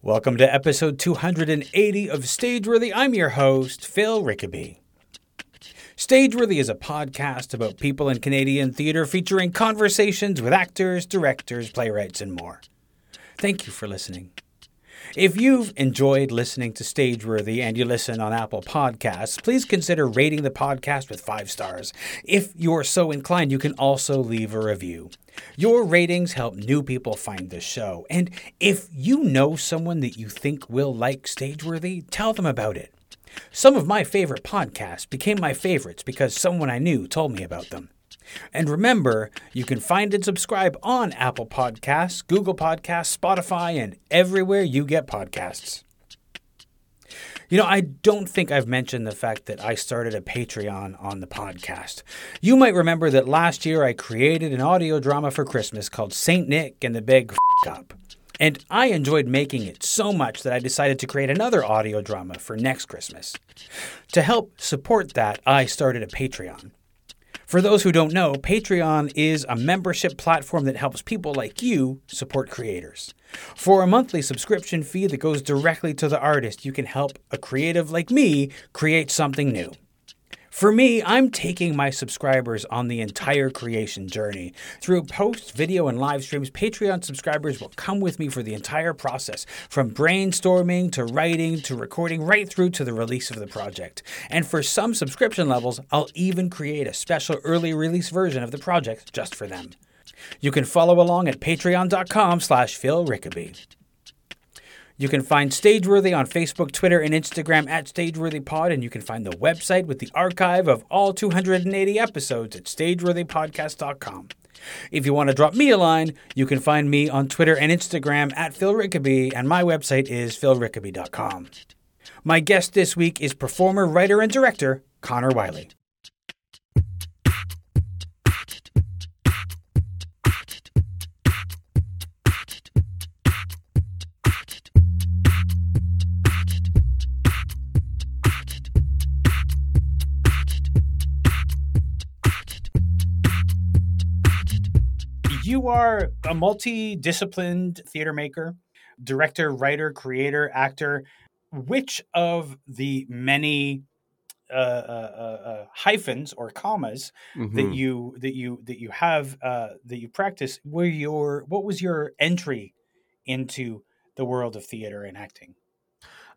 Welcome to episode 280 of Stageworthy. I'm your host, Phil Rickaby. Stageworthy is a podcast about people in Canadian theatre featuring conversations with actors, directors, playwrights, and more. Thank you for listening. If you've enjoyed listening to Stageworthy and you listen on Apple Podcasts, please consider rating the podcast with five stars. If you're so inclined, you can also leave a review. Your ratings help new people find the show. And if you know someone that you think will like Stageworthy, tell them about it. Some of my favorite podcasts became my favorites because someone I knew told me about them. And remember, you can find and subscribe on Apple Podcasts, Google Podcasts, Spotify, and everywhere you get podcasts. You know, I don't think I've mentioned the fact that I started a Patreon on the podcast. You might remember that last year I created an audio drama for Christmas called Saint Nick and the Big F Up. And I enjoyed making it so much that I decided to create another audio drama for next Christmas. To help support that, I started a Patreon. For those who don't know, Patreon is a membership platform that helps people like you support creators. For a monthly subscription fee that goes directly to the artist, you can help a creative like me create something new. For me, I'm taking my subscribers on the entire creation journey. Through posts, video, and live streams, Patreon subscribers will come with me for the entire process, from brainstorming to writing to recording, right through to the release of the project. And for some subscription levels, I'll even create a special early release version of the project just for them. You can follow along at patreon.com slash Phil Rickaby. You can find Stageworthy on Facebook, Twitter, and Instagram at StageworthyPod, and you can find the website with the archive of all 280 episodes at StageworthyPodcast.com. If you want to drop me a line, you can find me on Twitter and Instagram at Phil Rickaby, and my website is philrickaby.com. My guest this week is performer, writer, and director Connor Wiley. You are a multi-disciplined theater maker, director, writer, creator, actor. Which of the many uh, uh, uh, hyphens or commas Mm-hmm. that you that you that you have uh, that you practice were your what was your entry into the world of theater and acting?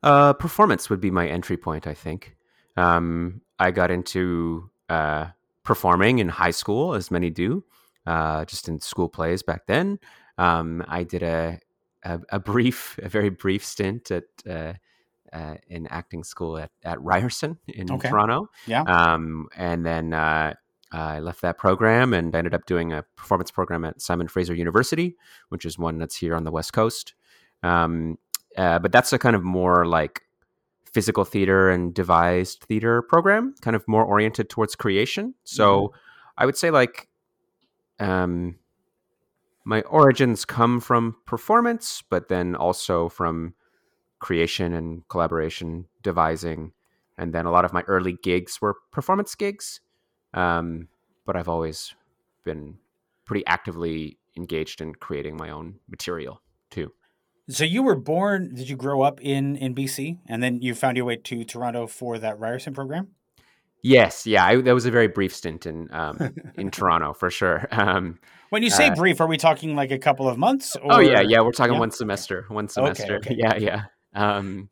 Uh, performance would be my entry point, I think. Um, I got into uh, performing in high school, as many do, uh, just in school plays back then. Um, I did a, a a brief, a very brief stint at uh, uh, in acting school at, at Ryerson in Okay. Toronto. Yeah. Um, and then uh, I left that program and ended up doing a performance program at Simon Fraser University, which is one that's here on the West Coast. Um, uh, but that's a kind of more like physical theater and devised theater program, kind of more oriented towards creation. So I would say like um, my origins come from performance, but then also from creation and collaboration, devising, and then a lot of my early gigs were performance gigs. Um, but I've always been pretty actively engaged in creating my own material too. So you were born? Did you grow up in in BC, and then you found your way to Toronto for that Ryerson program? Yes, yeah, I, that was a very brief stint in um, in Toronto for sure. Um, When you say Uh, brief, are we talking like a couple of months? Or... oh yeah, yeah, we're talking yeah? one semester, one semester. okay. Yeah, yeah. Um,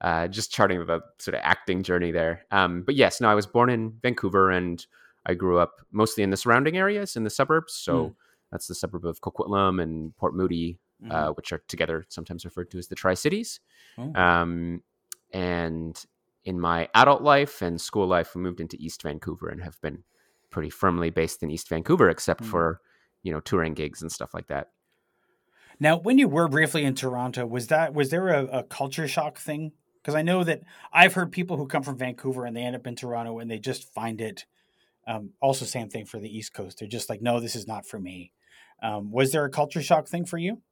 uh, just charting the sort of acting journey there. Um, but yes, no, I was born in Vancouver and I grew up mostly in the surrounding areas in the suburbs. So Hmm. that's the suburb of Coquitlam and Port Moody, Mhm. uh, which are together sometimes referred to as the Tri Cities. Oh. Um, and in my adult life and school life, we moved into East Vancouver and have been pretty firmly based in East Vancouver, except Mm. for you know touring gigs and stuff like that. Now, when you were briefly in Toronto, was that was there a, a culture shock thing? Because I know that I've heard people who come from Vancouver and they end up in Toronto and they just find it. Um, also, same thing for the East Coast. They're just like, no, this is not for me. Um, was there a culture shock thing for you?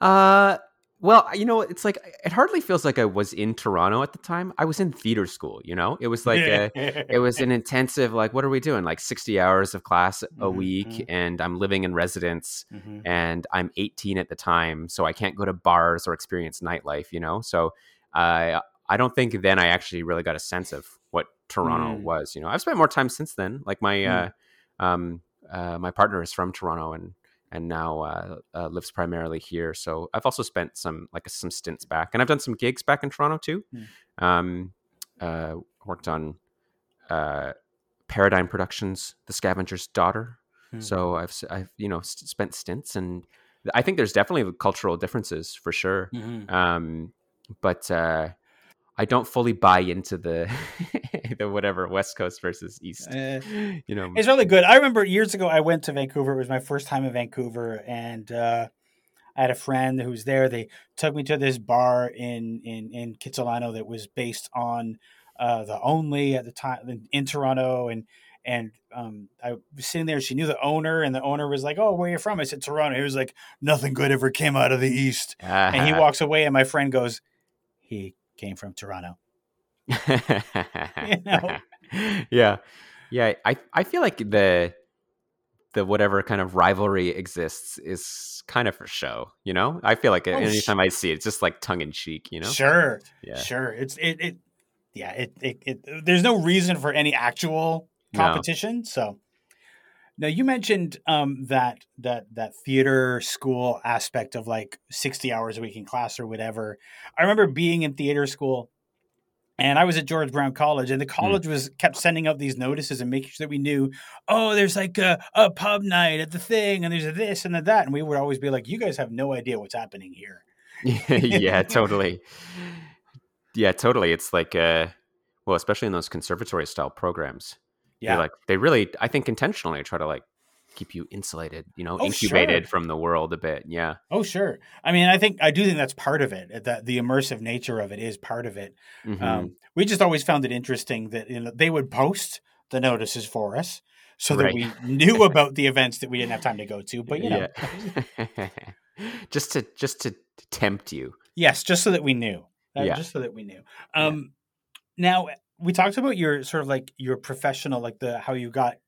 Uh, well, you know, it's like it hardly feels like I was in Toronto at the time. I was in theater school. You know, it was like a, it was an intensive. Like, what are we doing? Like sixty hours of class a Mhm, week, mhm. and I'm living in residence, Mhm. and I'm 18 at the time, so I can't go to bars or experience nightlife. You know, so I I don't think then I actually really got a sense of what Toronto Mm. was. You know, I've spent more time since then. Like my Mm. uh, um uh, my partner is from Toronto and and now uh, uh, lives primarily here. So I've also spent some like some stints back, and I've done some gigs back in Toronto too. Mm. Um, uh, worked on uh, Paradigm Productions, The Scavenger's Daughter. Mm. So I've I've you know spent stints, and I think there's definitely cultural differences for sure. Mhm. Um, but uh, I don't fully buy into the the whatever West Coast versus East. Uh, you know, It's really good. I remember years ago I went to Vancouver. It was my first time in Vancouver, and uh, I had a friend who was there. They took me to this bar in in in Kitsilano that was based on uh, the Only at the time in, in Toronto, and and um, I was sitting there. She knew the owner, and the owner was like, "Oh, where you from?" I said, "Toronto." He was like, "Nothing good ever came out of the East." And he walks away, and my friend goes, "He came from Toronto." know? yeah yeah i i feel like the the whatever kind of rivalry exists is kind of for show you know i feel like Oh, sh- anytime i see it it's just like tongue-in-cheek you know Sure. yeah Sure. It's it, it yeah, it, it it there's no reason for any actual No. competition. So now you mentioned um that that that theater school aspect of like 60 hours a week in class or whatever. I remember being in theater school and I was at George Brown College, and the college was kept sending out these notices and making sure that we knew, oh, there's like a, a pub night at the thing, and there's a this and a that, and we would always be like, you guys have no idea what's happening here. yeah totally yeah totally it's like uh well especially in those conservatory style programs Yeah, You're like they really i think intentionally try to like keep you insulated you know Oh, incubated sure. from the world a bit yeah Oh, sure. I mean, I think I do think that's part of it. That the immersive nature of it is part of it. Mhm. Um, we just always found it interesting that you know they would post the notices for us so that we knew about the events that we didn't have time to go to. But you know, Yeah. just to just to tempt you yes, just so that we knew. Uh, Yeah. Just so that we knew. Um, Now we talked about your sort of like your professional, like the how you got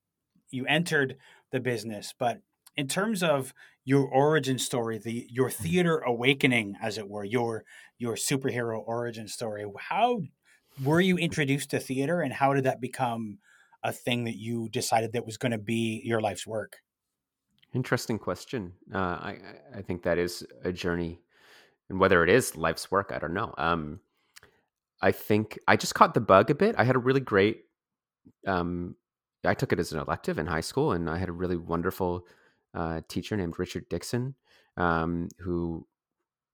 you entered the business, but in terms of your origin story, the your Mm-hmm. theater awakening, as it were, your your superhero origin story, how were you introduced to theater, and how did that become a thing that you decided that was going to be your life's work? Interesting question. Uh, I I- I think that is a journey, and whether it is life's work, I don't know. Um, I think I just caught the bug a bit. I had a really great. Um, I took it as an elective in high school, and I had a really wonderful uh, teacher named Richard Dixon, um, who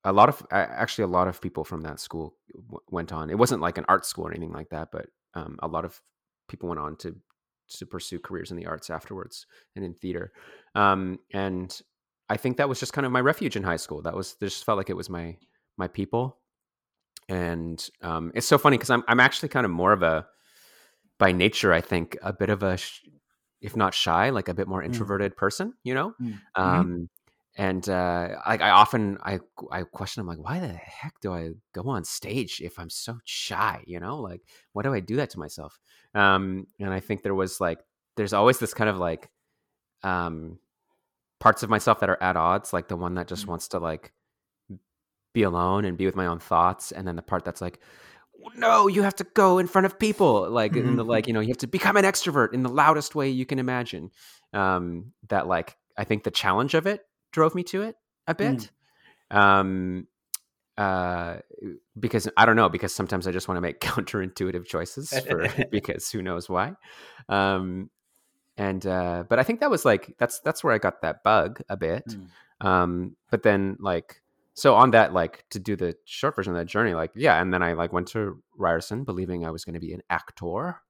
a lot of actually a lot of people from that school w- went on. It wasn't like an art school or anything like that, but um, a lot of people went on to to pursue careers in the arts afterwards and in theater. Um, and I think that was just kind of my refuge in high school. That was just felt like it was my my people. And um, it's so funny because I'm I'm actually kind of more of a by nature I think a bit of a sh- if not shy like a bit more Mm. introverted person. You know. Mm. Um, and uh, like I often I I question I'm like why the heck do I go on stage if I'm so shy you know like why do I do that to myself um, and I think there was like there's always this kind of like um, parts of myself that are at odds like the one that just Mm. wants to like be alone and be with my own thoughts and then the part that's like no you have to go in front of people like in the like you know you have to become an extrovert in the loudest way you can imagine um, that like I think the challenge of it drove me to it a bit. Um, uh, because I don't know, because sometimes I just want to make counterintuitive choices for because who knows why. Um, and uh, but I think that was like that's that's where I got that bug a bit. Mm. Um, but then like so on that like to do the short version of that journey, like yeah, and then I like went to Ryerson believing I was going to be an actor,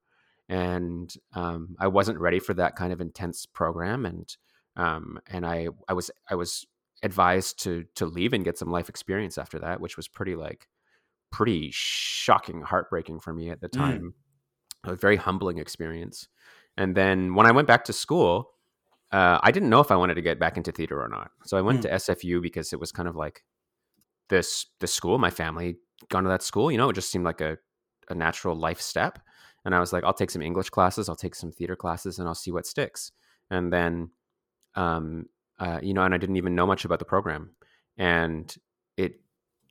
and um, I wasn't ready for that kind of intense program, and um, and I I was I was advised to to leave and get some life experience after that, which was pretty like pretty shocking, heartbreaking for me at the time Mm. time. A very humbling experience. And then when I went back to school, uh, I didn't know if I wanted to get back into theater or not. So I went Mm. to SFU because it was kind of like this this school, my family gone to that school. You know, it just seemed like a a natural life step. And I was like, I'll take some English classes, I'll take some theater classes, and I'll see what sticks. And then, um, uh, you know, and I didn't even know much about the program, and it.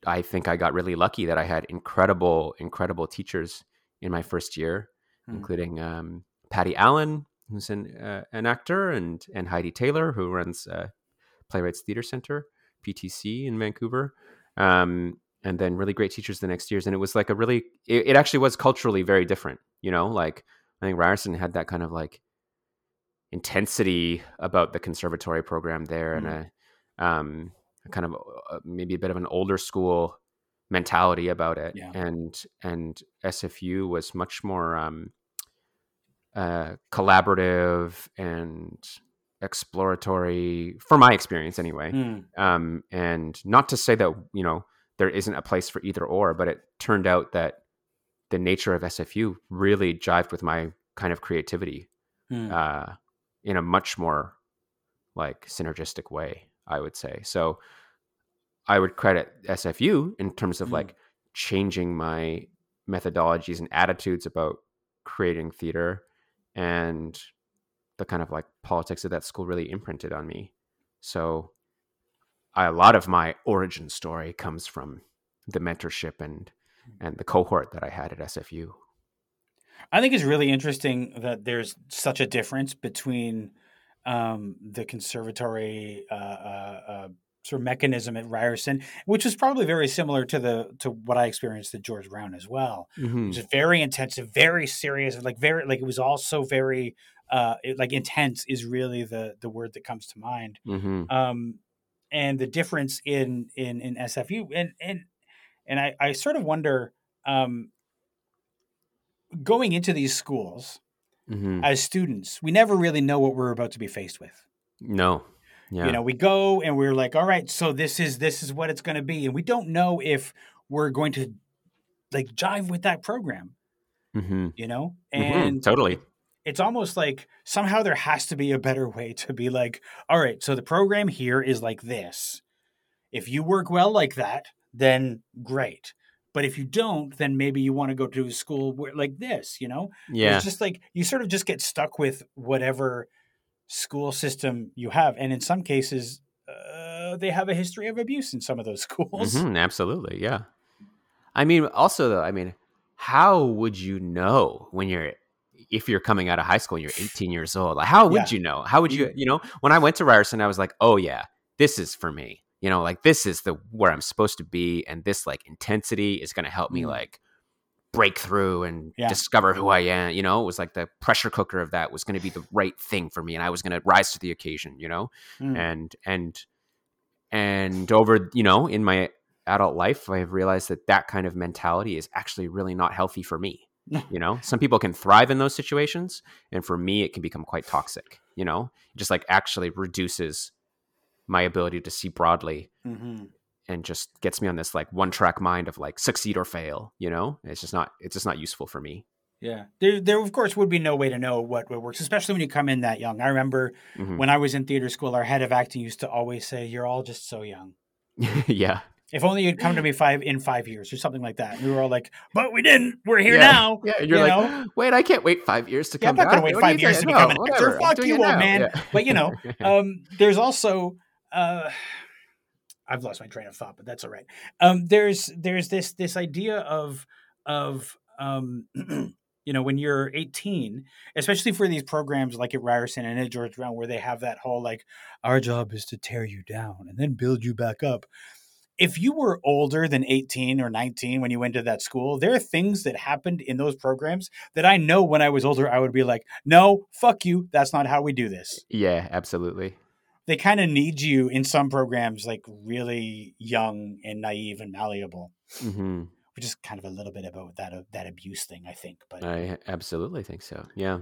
I think I got really lucky that I had incredible, incredible teachers in my first year, hmm. including um, Patty Allen, who's an uh, an actor, and and Heidi Taylor, who runs uh, Playwrights Theater Center, PTC in Vancouver. Um, and then really great teachers the next years. And it was like a really, it, it, actually was culturally very different, you know, like I think Ryerson had that kind of like intensity about the conservatory program there mm-hmm. and a, um, a kind of uh, maybe a bit of an older school mentality about it. Yeah. And, and SFU was much more, um, uh, collaborative and exploratory for my experience anyway. Mm. Um, and not to say that, you know, there isn't a place for either or, but it turned out that the nature of SFU really jived with my kind of creativity hmm. uh, in a much more like synergistic way, I would say. So I would credit SFU in terms of hmm. like changing my methodologies and attitudes about creating theater and the kind of like politics of that school really imprinted on me. So a lot of my origin story comes from the mentorship and and the cohort that I had at SFU. I think it's really interesting that there's such a difference between um, the conservatory uh, uh, uh, sort of mechanism at Ryerson, which was probably very similar to the to what I experienced at George Brown as well. Mm-hmm. Which is very intensive, very serious, like very like it was also very uh, it, like intense is really the the word that comes to mind. Mm-hmm. Um, and the difference in in in SFU and and and I, I sort of wonder um, going into these schools mm-hmm. as students, we never really know what we're about to be faced with. No. Yeah. You know, we go and we're like, all right, so this is this is what it's going to be, and we don't know if we're going to like jive with that program. Mm-hmm. You know, mm-hmm. and totally, it's almost like somehow there has to be a better way to be like, all right, so the program here is like this. If you work well like that, then great. But if you don't, then maybe you want to go to a school where, like this, you know? Yeah. It's just like you sort of just get stuck with whatever school system you have. And in some cases, uh, they have a history of abuse in some of those schools. Mm-hmm, absolutely. Yeah. I mean, also, though, I mean, how would you know when you're if you're coming out of high school and you're 18 years old like how would yeah. you know how would you you know when i went to ryerson i was like oh yeah this is for me you know like this is the where i'm supposed to be and this like intensity is going to help me mm. like break through and yeah. discover who i am you know it was like the pressure cooker of that was going to be the right thing for me and i was going to rise to the occasion you know mm. and and and over you know in my adult life i have realized that that kind of mentality is actually really not healthy for me you know? Some people can thrive in those situations and for me it can become quite toxic you know? It just like actually reduces my ability to see broadly mm-hmm. and just gets me on this like one track mind of like succeed or fail you know? It's just not it's just not useful for me. Yeah. There, there of course would be no way to know what, what works especially when you come in that young. I remember mm-hmm. when i was in theater school our head of acting used to always say you're all just so young. Yeah if only you'd come to me five in five years or something like that. And we were all like, but we didn't. We're here yeah. now. Yeah, you're you like, know? wait, I can't wait five years to yeah, come. I'm not going to wait five years to become no, an actor. Fuck you, old man. Yeah. But you know, um, there's also. Uh, I've lost my train of thought, but that's all right. Um, there's there's this this idea of of um, you know when you're 18, especially for these programs like at Ryerson and at George Brown, where they have that whole like our job is to tear you down and then build you back up if you were older than 18 or 19 when you went to that school, there are things that happened in those programs that I know when I was older, I would be like, no, fuck you. That's not how we do this. Yeah, absolutely. They kind of need you in some programs, like really young and naive and malleable, mm-hmm. which is kind of a little bit about that, uh, that abuse thing, I think. But I absolutely think so. Yeah.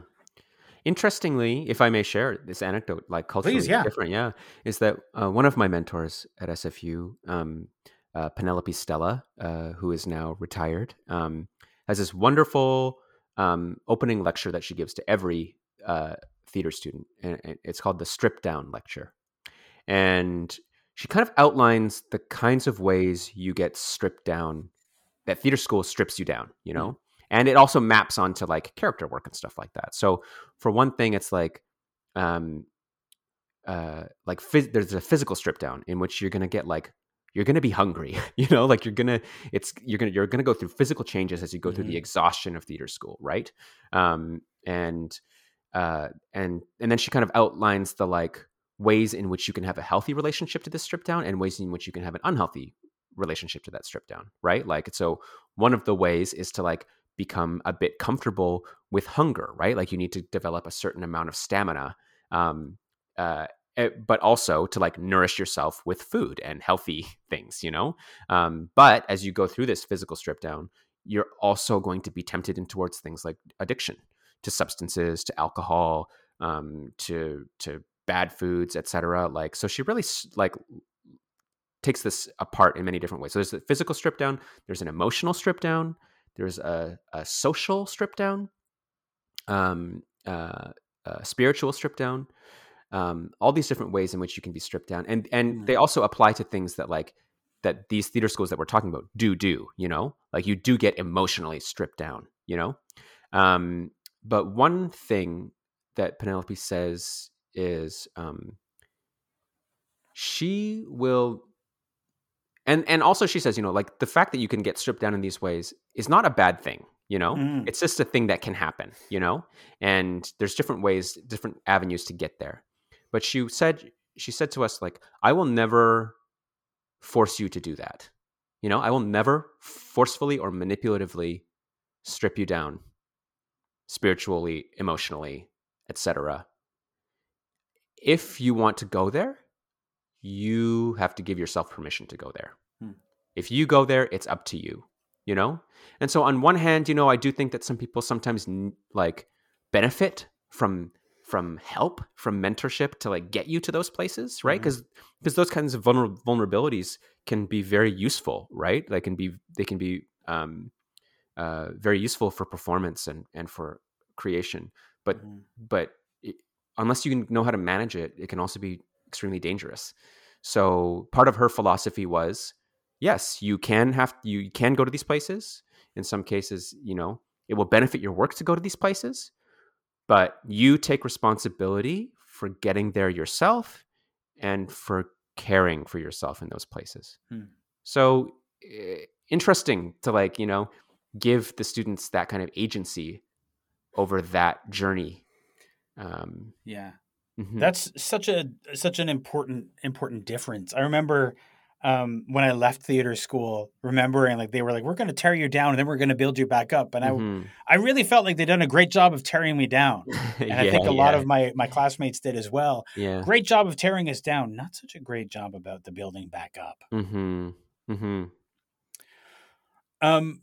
Interestingly, if I may share this anecdote, like culturally Please, yeah. different, yeah, is that uh, one of my mentors at SFU, um, uh, Penelope Stella, uh, who is now retired, um, has this wonderful um, opening lecture that she gives to every uh, theater student, and it's called the Strip Down Lecture. And she kind of outlines the kinds of ways you get stripped down that theater school strips you down you know and it also maps onto like character work and stuff like that. So for one thing it's like um uh like phys- there's a physical strip down in which you're gonna get like you're gonna be hungry you know? Like you're gonna it's you're gonna you're gonna go through physical changes as you go through the Mhm. exhaustion of theater school right? Um and uh and and then she kind of outlines the like ways in which you can have a healthy relationship to this strip down and ways in which you can have an unhealthy relationship to that strip down right? Like so one of the ways is to like become a bit comfortable with hunger right? Like you need to develop a certain amount of stamina um uh eh, but also to like nourish yourself with food and healthy things you know? Um but as you go through this physical strip down you're also going to be tempted in towards things like addiction to substances to alcohol um to to bad foods etc like so she really like takes this apart in many different ways. So there's a physical strip down there's an emotional strip down there's a, a social strip down um uh, a spiritual strip down um all these different ways in which you can be stripped down and and Mm. they also apply to things that like that these theater schools that we're talking about do do you know like you do get emotionally stripped down you know um but one thing that penelope says is um she will and and also she says you know like the fact that you can get stripped down in these ways is not a bad thing you know? Mm. it's just a thing that can happen you know? And there's different ways different avenues to get there. But she said she said to us like i will never force you to do that. You know i will never forcefully or manipulatively strip you down spiritually emotionally etc if you want to go there you have to give yourself permission to go there. Hmm. if you go there it's up to you you know? And so on one hand you know i do think that some people sometimes like benefit from from help from mentorship to like get you to those places right? Because because those kinds of vulner- vulnerabilities can be very useful right? They can be they can be um uh very useful for performance and and for creation. But Mhm. but it, unless you can know how to manage it it can also be extremely dangerous so part of her philosophy was yes you can have you can go to these places in some cases you know it will benefit your work to go to these places but you take responsibility for getting there yourself and for caring for yourself in those places Hmm. so eh, interesting to like you know give the students that kind of agency over that journey um Yeah. Mhm. That's such a such an important important difference. I remember um, when I left theater school, remembering like they were like, "We're going to tear you down, and then we're going to build you back up." And Mhm. I I really felt like they'd done a great job of tearing me down, and I think a lot of my my classmates did as well. yeah Great job of tearing us down, not such a great job about the building back up. mm-hmm mm-hmm Um,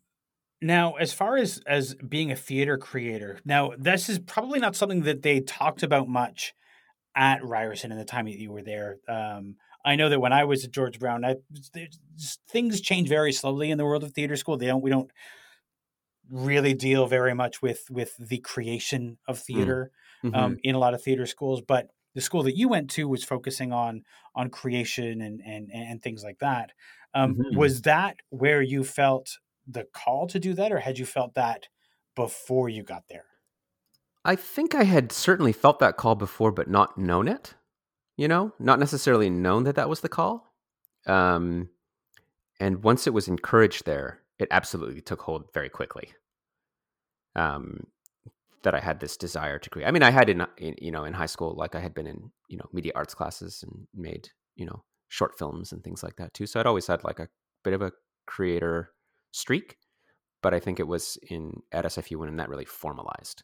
now, as far as as being a theater creator, now this is probably not something that they talked about much at Ryerson in the time that you were there. Um, I know that when I was at George Brown, I, things change very slowly in the world of theater school. They don't we don't really deal very much with with the creation of theater mm-hmm. um, in a lot of theater schools, but the school that you went to was focusing on on creation and and and things like that. Um, Mhm. Was that where you felt the call to do that, or had you felt that before you got there? I think I had certainly felt that call before, but not known it. You know, not necessarily known that that was the call. Um, and once it was encouraged there, it absolutely took hold very quickly. Um, that I had this desire to create. I mean, I had in, in you know in high school, like I had been in you know media arts classes and made you know short films and things like that too. So I'd always had like a bit of a creator streak, but I think it was in at SFU when that really formalized.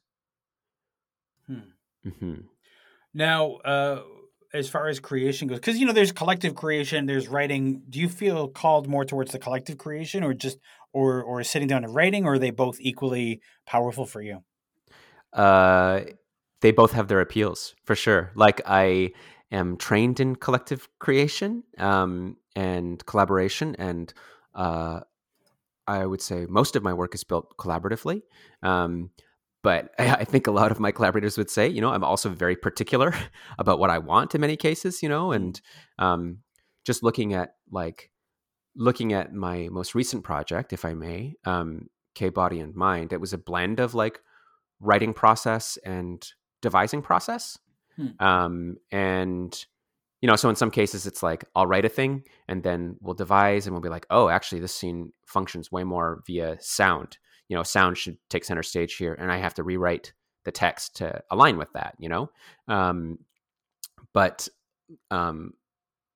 Hmm. hmm Now, uh, as far as creation goes, because you know, there's collective creation, there's writing. Do you feel called more towards the collective creation, or just or or sitting down and writing, or are they both equally powerful for you? Uh, they both have their appeals for sure. Like I am trained in collective creation um, and collaboration, and uh, I would say most of my work is built collaboratively. Um, but I, I think a lot of my collaborators would say, you know, I'm also very particular about what I want in many cases, you know, and um, just looking at like looking at my most recent project, if I may, um, K Body and Mind, it was a blend of like writing process and devising process. Hmm. Um, and you know, so in some cases it's like I'll write a thing and then we'll devise and we'll be like, oh, actually this scene functions way more via sound. You know, sound should take center stage here, and I have to rewrite the text to align with that. You know, um, but um,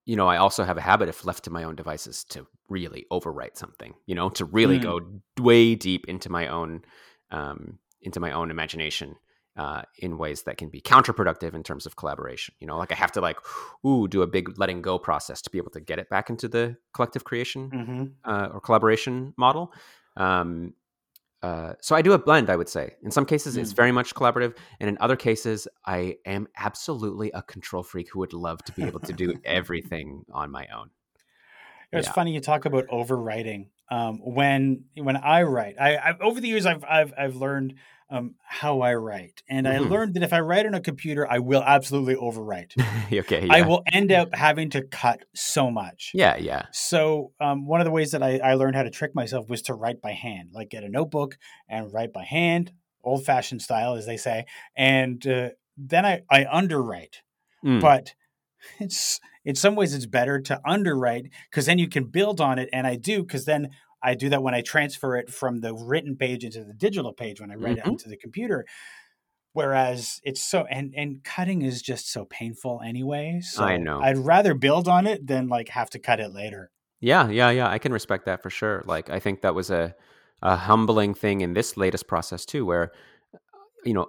you know, I also have a habit if left to my own devices to really overwrite something. You know, to really mm. go way deep into my own um, into my own imagination uh, in ways that can be counterproductive in terms of collaboration. You know, like I have to like, ooh, do a big letting go process to be able to get it back into the collective creation mm-hmm. uh, or collaboration model. Um, uh, so I do a blend, I would say. In some cases, mm. it's very much collaborative, and in other cases, I am absolutely a control freak who would love to be able to do everything on my own. It's yeah. funny you talk about overwriting. Um, when when I write, I I've, over the years I've I've I've learned um, how I write. And mm-hmm. I learned that if I write on a computer, I will absolutely overwrite. okay. Yeah. I will end up having to cut so much. Yeah, yeah. So um, one of the ways that I, I learned how to trick myself was to write by hand, like get a notebook and write by hand, old fashioned style, as they say. And uh, then I, I underwrite. Mm. But it's in some ways it's better to underwrite because then you can build on it. And I do because then I do that when I transfer it from the written page into the digital page when I write mm-hmm. it onto the computer. Whereas it's so and and cutting is just so painful anyway. So I know. I'd rather build on it than like have to cut it later. Yeah, yeah, yeah. I can respect that for sure. Like I think that was a a humbling thing in this latest process too, where you know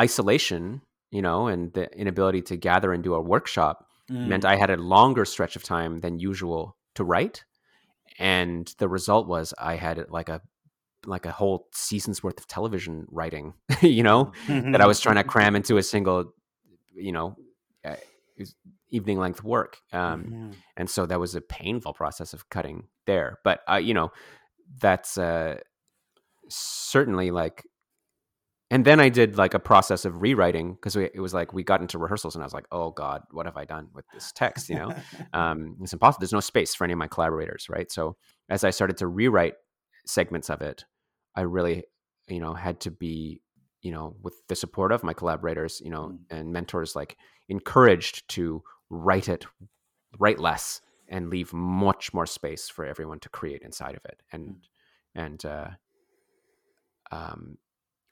isolation, you know, and the inability to gather and do a workshop mm. meant I had a longer stretch of time than usual to write and the result was I had like a like a whole season's worth of television writing, you know, that I was trying to cram into a single, you know, uh, evening length work. Um, mm-hmm. And so that was a painful process of cutting there. But, uh, you know, that's uh, certainly like and then I did like a process of rewriting because it was like we got into rehearsals and I was like, oh God, what have I done with this text? You know, um, it's impossible. There's no space for any of my collaborators, right? So as I started to rewrite segments of it, I really, you know, had to be, you know, with the support of my collaborators, you know, mm. and mentors, like encouraged to write it, write less, and leave much more space for everyone to create inside of it, and mm. and uh, um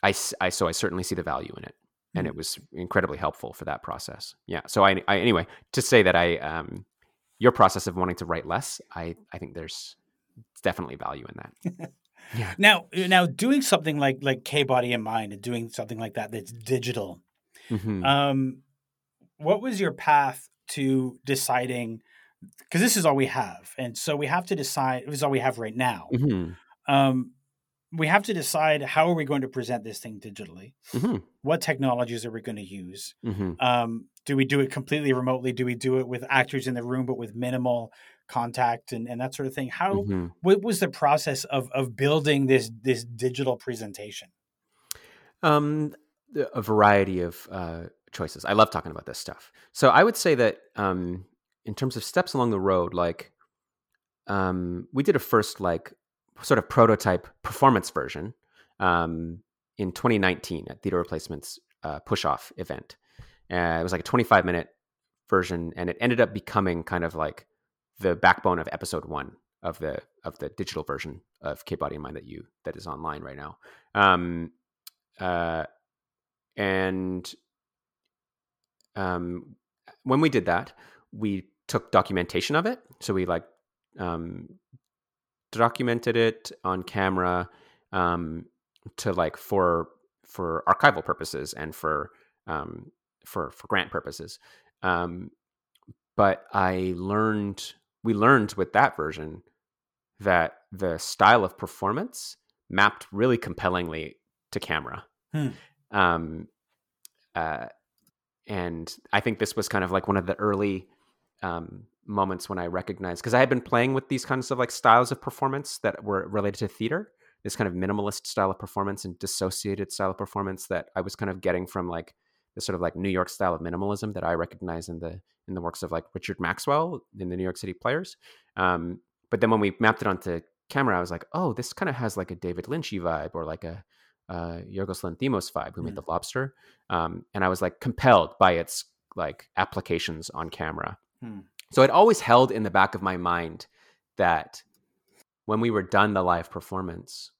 I, I so I certainly see the value in it, and mm-hmm. it was incredibly helpful for that process. Yeah. So I, I anyway to say that I um, your process of wanting to write less, I I think there's definitely value in that. yeah. Now now doing something like like K body and mind and doing something like that that's digital. Mm-hmm. Um, what was your path to deciding? Because this is all we have, and so we have to decide. This is all we have right now. Mm-hmm. Um, we have to decide how are we going to present this thing digitally? Mm-hmm. what technologies are we going to use? Mm-hmm. um, do we do it completely remotely? Do we do it with actors in the room but with minimal contact and, and that sort of thing? How mm-hmm. what was the process of of building this this digital presentation? Um a variety of uh, choices. I love talking about this stuff. So i would say that um in terms of steps along the road like um we did a first like sort of prototype performance version um, in 2019 at Theater Replacements uh, Push Off event. Uh, it was like a 25 minute version, and it ended up becoming kind of like the backbone of episode one of the of the digital version of K Body and Mind that you that is online right now. Um, uh, and um, when we did that, we took documentation of it. So we like um, documented it on camera um, to like for for archival purposes and for um, for for grant purposes. Um, but I learned we learned with that version that the style of performance mapped really compellingly to camera. Hmm. Um, uh, and I think this was kind of like one of the early um, moments when I recognized because I had been playing with these kinds of like styles of performance that were related to theater, this kind of minimalist style of performance and dissociated style of performance that I was kind of getting from like the sort of like New York style of minimalism that I recognize in the in the works of like Richard Maxwell in the New York City Players. Um, but then when we mapped it onto camera, I was like, oh, this kind of has like a David Lynchy vibe or like a uh, Yorgos Lanthimos vibe, who mm. made The Lobster. Um, and I was like compelled by its like applications on camera. Mm. So it always held in the back of my mind that when we were done the live performance,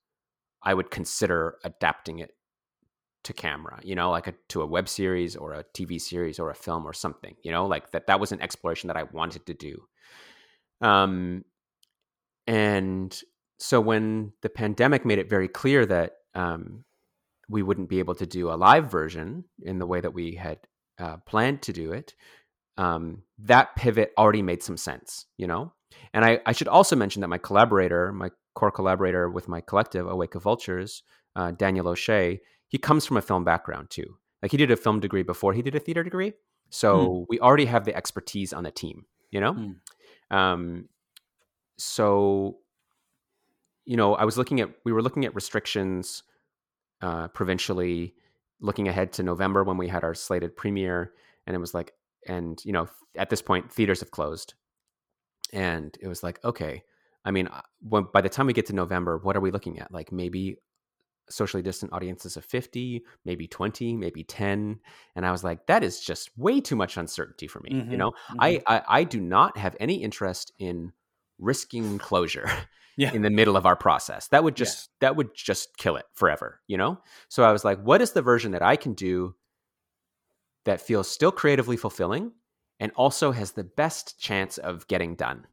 I would consider adapting it to camera, you know, like a, to a web series or a TV series or a film or something, you know, like that, that was an exploration that I wanted to do. Um, and so when the pandemic made it very clear that um, we wouldn't be able to do a live version in the way that we had uh, planned to do it, um, that pivot already made some sense, you know? And I, I, should also mention that my collaborator, my core collaborator with my collective, A Wake of Vultures, uh, Daniel O'Shea, he comes from a film background too. Like he did a film degree before he did a theater degree. So mm. we already have the expertise on the team, you know? Mm. Um, so, you know, I was looking at, we were looking at restrictions uh, provincially, looking ahead to November when we had our slated premiere. And it was like, and, you know, at this point, theaters have closed. And it was like, okay, I mean, uh, when, by the time we get to November, what are we looking at? Like maybe socially distant audiences of 50, maybe 20, maybe 10. And I was like, that is just way too much uncertainty for me. Mm-hmm, you know, mm-hmm. I, I, I do not have any interest in risking closure yeah. in the middle of our process. That would just yeah. that would just kill it forever, you know? So I was like, what is the version that I can do that feels still creatively fulfilling and also has the best chance of getting done?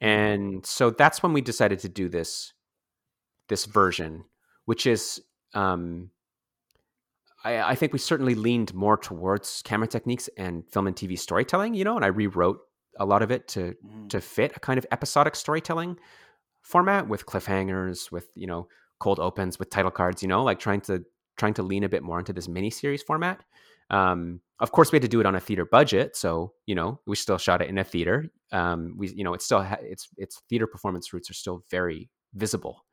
And so that's when we decided to do this this version, which is um, I, I, think we certainly leaned more towards camera techniques and film and TV storytelling, you know, and I rewrote a lot of it to mm. to fit a kind of episodic storytelling format with cliffhangers, with you know cold opens, with title cards. You know, like trying to trying to lean a bit more into this mini series format. Um, of course, we had to do it on a theater budget, so you know we still shot it in a theater. Um, we you know it's still ha- its its theater performance roots are still very visible.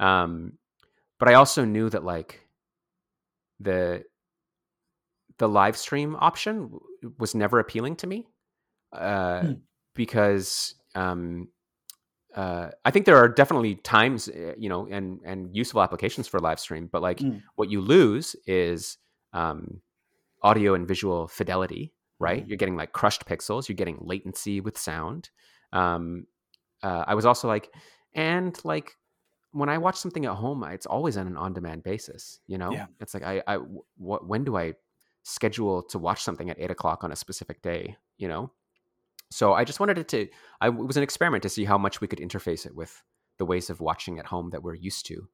Um, but I also knew that like the the live stream option was never appealing to me uh, hmm. because um, uh, I think there are definitely times, eh, you know, and and useful applications for live stream, but like mm. what you lose is um, audio and visual fidelity, right? Mm. You're getting like crushed pixels, you're getting latency with sound. Um, uh, I was also like, and like when I watch something at home, it's always on an on-demand basis. You know, yeah. it's like I, I, what, when do I schedule to watch something at eight o'clock on a specific day? You know, so I just wanted it to, I, it was an experiment to see how much we could interface it with the ways of watching at home that we're used to.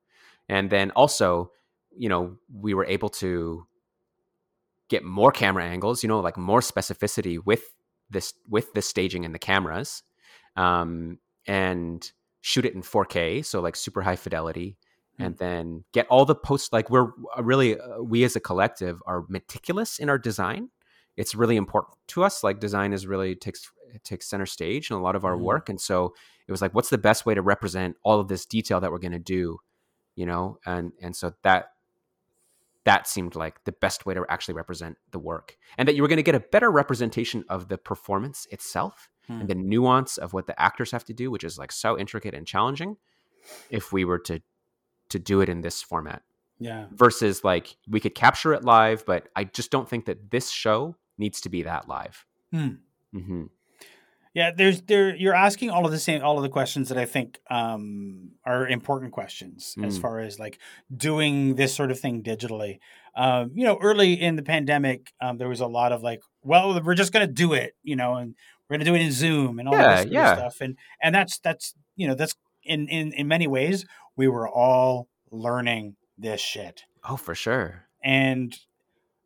And then also, you know, we were able to get more camera angles, you know, like more specificity with this, with the staging and the cameras, um, and shoot it in 4K. So like super high fidelity hmm. and then get all the posts like we're uh, really uh, we as a collective are meticulous in our design it's really important to us like design is really takes takes center stage in a lot of our mm-hmm. work and so it was like what's the best way to represent all of this detail that we're going to do you know and and so that that seemed like the best way to actually represent the work and that you were going to get a better representation of the performance itself hmm. and the nuance of what the actors have to do which is like so intricate and challenging if we were to to do it in this format yeah versus like we could capture it live but i just don't think that this show needs to be that live hmm. mm-hmm. Yeah, there's there you're asking all of the same all of the questions that I think um, are important questions mm. as far as like doing this sort of thing digitally. Um, you know, early in the pandemic, um, there was a lot of like, well, we're just going to do it, you know, and we're going to do it in Zoom and all yeah, this yeah. stuff, and and that's that's you know that's in in in many ways we were all learning this shit. Oh, for sure. And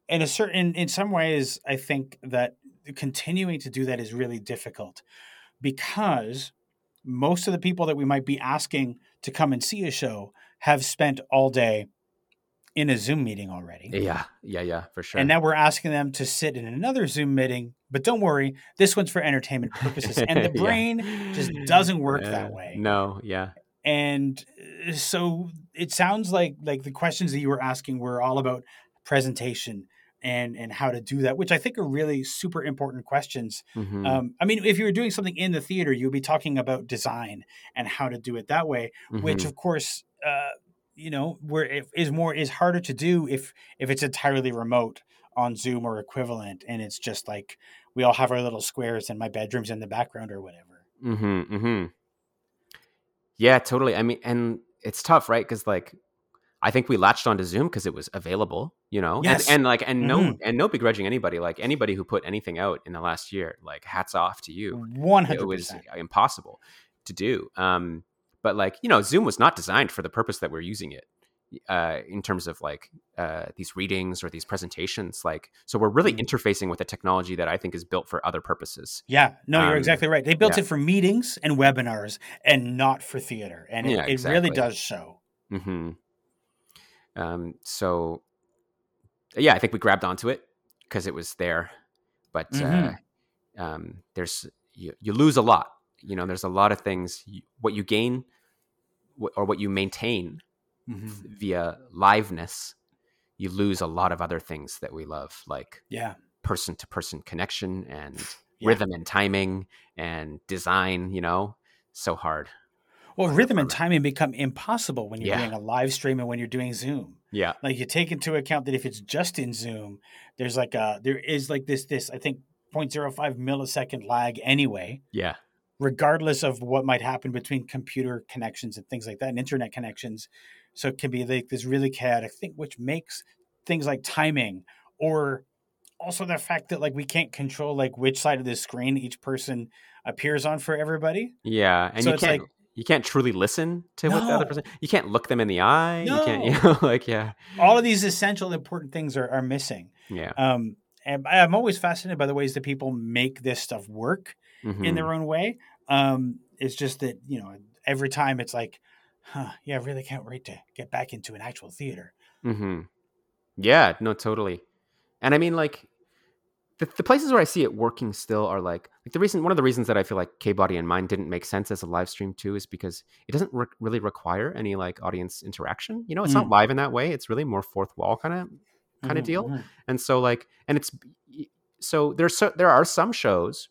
in a certain in some ways, I think that continuing to do that is really difficult because most of the people that we might be asking to come and see a show have spent all day in a Zoom meeting already. Yeah, yeah, yeah, for sure. And now we're asking them to sit in another Zoom meeting, but don't worry, this one's for entertainment purposes. And the brain yeah. just doesn't work that way. No, yeah. And uh, so it sounds like like the questions that you were asking were all about presentation and and how to do that, which I think are really super important questions. Mhm. Um, I mean, if you were doing something in the theater, you'd be talking about design and how to do it that way, which Mhm. of course, uh, you know, where it is more is harder to do if if it's entirely remote on Zoom or equivalent, and it's just like we all have our little squares and my bedroom's in the background or whatever. Mhm. Mhm. Yeah, totally. I mean, and it's tough, right? Because like, I think we latched onto Zoom because it was available, you know, Yes. and, and like, and no, Mhm. and no begrudging anybody. Like anybody who put anything out in the last year, like, hats off to you. One It was impossible to do. Um, but like, you know, Zoom was not designed for the purpose that we're using it. Uh, in terms of like uh, these readings or these presentations, like, so we're really Mhm. interfacing with a technology that I think is built for other purposes. Yeah, no, you're Um, exactly right. They built yeah. it for meetings and webinars and not for theater, and it, Yeah, it really does show. hmm Um, so yeah, I think we grabbed onto it because it was there, but Mhm. uh, um, there's you, you lose a lot. You know, there's a lot of things. You, what you gain wh- or what you maintain Mhm. via liveness, you lose a lot of other things that we love, like Yeah, person to person connection and Yeah. rhythm and timing and design. You know, so hard. Well, rhythm and timing become impossible when you're Yeah. doing a live stream and when you're doing Zoom. Yeah. Like you take into account that if it's just in Zoom, there's like a there is like this this I think 0.05 millisecond lag anyway. Yeah. regardless of what might happen between computer connections and things like that and internet connections. So it can be like this really chaotic thing, which makes things like timing or also the fact that like we can't control like which side of the screen each person appears on for everybody. Yeah, and So you it's can't like- you can't truly listen to what the other person. You can't look them in the eye. You can't, you No. know, like yeah, All of these essential important things are, are missing. yeah. Um, and I'm always fascinated by the ways that people make this stuff work in mhm, their own way. Um, it's just that, you know, every time it's like, huh, yeah, I really can't wait to get back into an actual theater. Mm-hmm. Yeah, no, totally. And I mean, like the, the places where I see it working still are like like the reason one of the reasons that I feel like K Body and Mine didn't make sense as a live stream too is because it doesn't re- really require any like audience interaction. You know, it's not live in that way. It's really more fourth wall kind of kind of Mhm, deal. mhm. and so like and it's so there's so there are some shows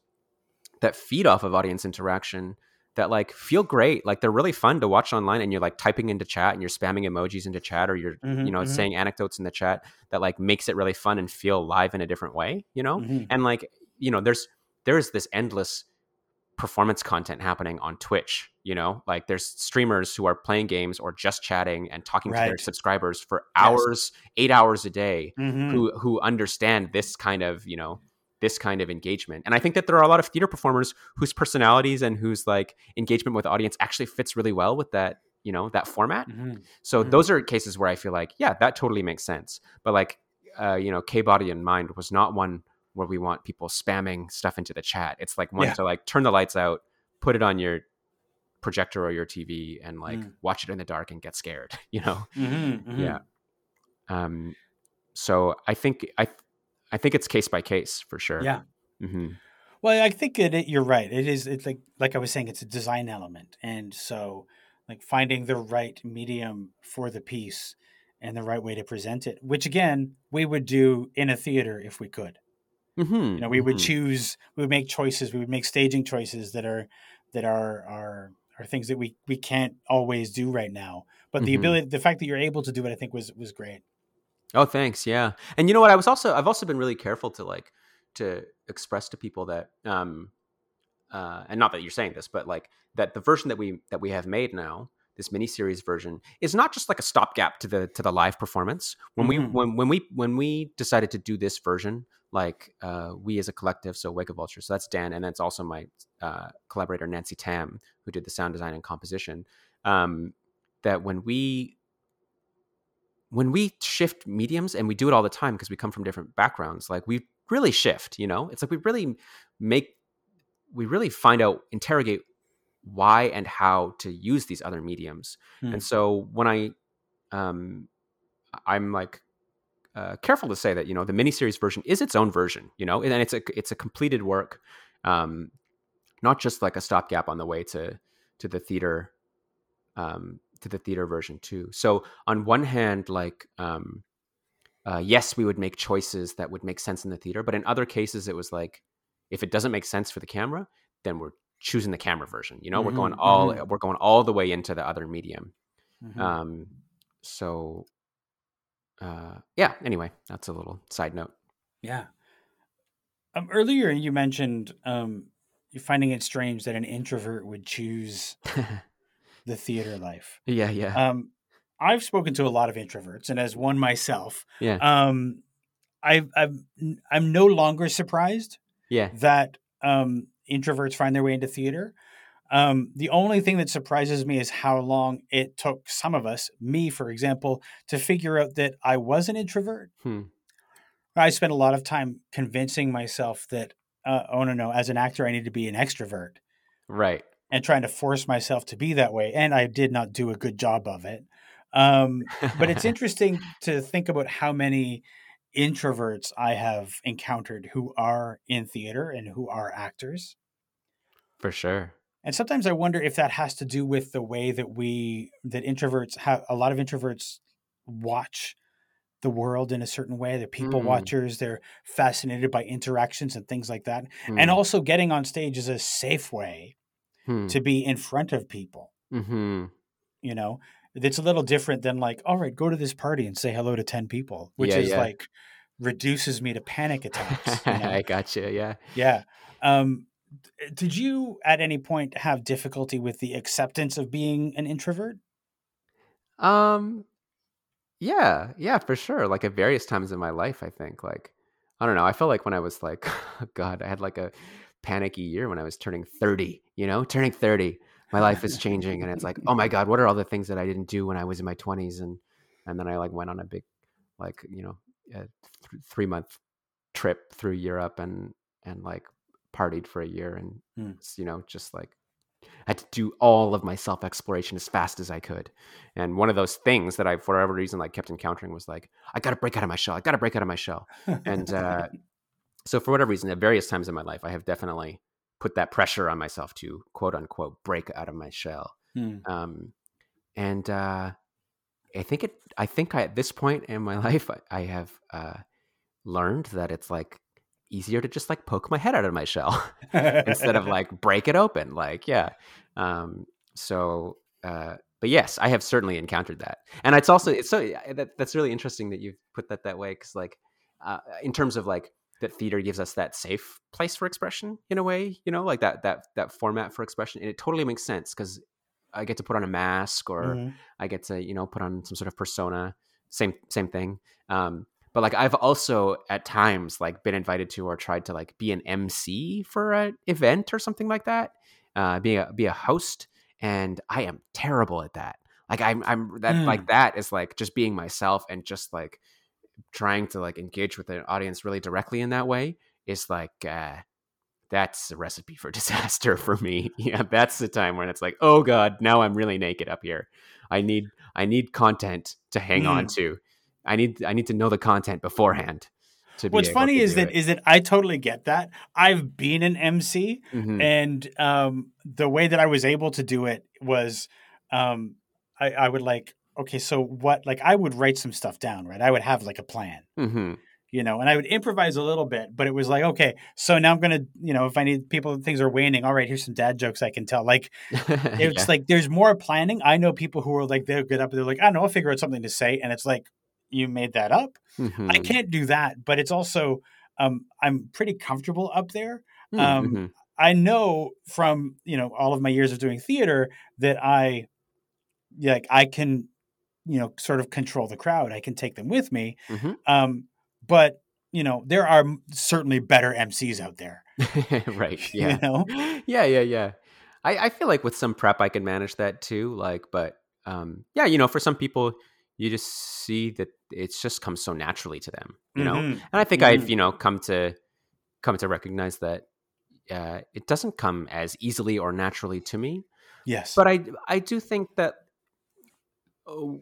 that feed off of audience interaction that like feel great like they're really fun to watch online and you're like typing into chat and you're spamming emojis into chat or you're Mhm, you know mhm. saying anecdotes in the chat that like makes it really fun and feel live in a different way you know Mhm. and like you know there's there's this endless performance content happening on twitch you know like there's streamers who are playing games or just chatting and talking to their subscribers for Yes. hours eight hours a day Mhm. who who understand this kind of you know this kind of engagement and i think that there are a lot of theater performers whose personalities and whose like engagement with audience actually fits really well with that you know that format Mhm. so Mhm. those are cases where i feel like yeah that totally makes sense but like uh, you know k body and mind was not one where we want people spamming stuff into the chat it's like one Yeah. to like turn the lights out put it on your projector or your tv and like Mm. watch it in the dark and get scared you know Mhm, mhm. yeah um so i think i i think it's case by case for sure Yeah. hmm Well, I think it, you're right. It is. It's like like I was saying. It's a design element, and so like finding the right medium for the piece and the right way to present it, which again we would do in a theater if we could. hmm You know, we would choose. We would make choices. We would make staging choices that are that are are are things that we we can't always do right now. But the Mhm. ability, the fact that you're able to do it, I think was was great. Oh thanks yeah and you know what i was also i've also been really careful to like to express to people that um uh and not that you're saying this but like that the version that we that we have made now this miniseries version is not just like a stopgap to the to the live performance when we Mhm. when when we when we decided to do this version like uh we as a collective so wake of vulture so that's dan and that's also my uh collaborator nancy tam who did the sound design and composition um that when we when we shift mediums and we do it all the time because we come from different backgrounds like we really shift you know? It's like we really make we really find out interrogate why and how to use these other mediums. Hmm. and so when i um i'm like uh, careful to say that you know the miniseries version is its own version you know? And it's a it's a completed work um not just like a stopgap on the way to to the theater um to the theater version too so on one hand like um uh, yes, we would make choices that would make sense in the theater, but in other cases, it was like if it doesn't make sense for the camera, then we're choosing the camera version. You know, Mm-hmm, we're going all we're going all the way into the other medium. Mhm. Um, so, uh, yeah. Anyway, that's a little side note. Yeah. Um, earlier, you mentioned um, you're finding it strange that an introvert would choose the theater life. yeah, yeah, Um, I've spoken to a lot of introverts, and as one myself, yeah, um, I've, I've, I'm no longer surprised yeah. that um, introverts find their way into theater. Um, the only thing that surprises me is how long it took some of us, me for example, to figure out that I was an introvert. Hmm. I spent a lot of time convincing myself that, uh, oh no, no, as an actor, I need to be an extrovert Right. And trying to force myself to be that way. And I did not do a good job of it. Um, but it's interesting to think about how many introverts I have encountered who are in theater and who are actors. for sure. And sometimes I wonder if that has to do with the way that we, that introverts have, a lot of introverts watch the world in a certain way. They're people Mm. watchers, they're fascinated by interactions and things like that. Hmm. And also getting on stage is a safe way Hmm. to be in front of people. hmm you know it's a little different than like all right go to this party and say hello to 10 people which Yeah, is yeah. like reduces me to panic attacks you know? I gotcha. Yeah. yeah um did you at any point have difficulty with the acceptance of being an introvert Um. Yeah. Yeah. For sure. Like at various times in my life, I think. Like, I don't know. I felt like when I was like, God, I had like a panicky year when I was turning thirty. You know, turning thirty, my life is changing, and it's like, oh my God, what are all the things that I didn't do when I was in my twenties? And and then I like went on a big, like you know, a th- three month trip through Europe and and like partied for a year and s- you know just like I had to do all of my self exploration as fast as I could. And one of those things that I, for whatever reason, like kept encountering was like, I got to break out of my shell. I got to break out of my shell. And uh, so, for whatever reason, at various times in my life, I have definitely put that pressure on myself to quote unquote break out of my shell. Hmm. Um, and uh, I think it. I think I, at this point in my life, I, I have uh, learned that it's like easier to just like poke my head out of my shell instead of like break it open. Like, yeah. Um, so, uh, but yes, I have certainly encountered that, and it's also it's so that that's really interesting that you've put that that way because like uh, in terms of like that theater gives us that safe place for expression in a way, you know, like that that that format for expression, and it totally makes sense because I get to put on a mask or Mhm. I get to you know put on some sort of persona. Same same thing. Um, but like I've also at times like been invited to or tried to like be an MC for an event or something like that. Uh, be a be a host, and I am terrible at that. Like I'm I'm that Mm. like that is like just being myself and just like trying to like engage with an audience really directly in that way is like uh that's a recipe for disaster for me. Yeah, that's the time when it's like, oh god, now I'm really naked up here. I need I need content to hang on Mm. to. I need I need to know the content beforehand. To be what's funny is that is that i totally get that i've been an mc it. Mhm. and um, the way that I was able to do it was um, I, I would like okay so what like I would write some stuff down right I would have like a plan Mhm. you know and I would improvise a little bit but it was like okay so now I'm gonna you know if I need people things are waning all right here's some dad jokes I can tell like it's Yeah. like there's more planning I know people who are like they'll get up and they're like I don't know I'll figure out something to say and it's like you made that up I Mhm. can't do that but it's also um, I'm pretty comfortable up there Mm, um, mhm. I know from you know all of my years of doing theater that I like I can you know sort of control the crowd. I can take them with me. Mhm. Um, but you know there are certainly better MCs out there. right. You Yeah. know. yeah. Yeah. Yeah. I, I feel like with some prep I can manage that too. Like, but um, yeah, you know, for some people, you just see that it's just comes so naturally to them. You know, Mhm. and I think Mhm. I've you know come to come to recognize that uh, it doesn't come as easily or naturally to me. Yes. But I I do think that oh,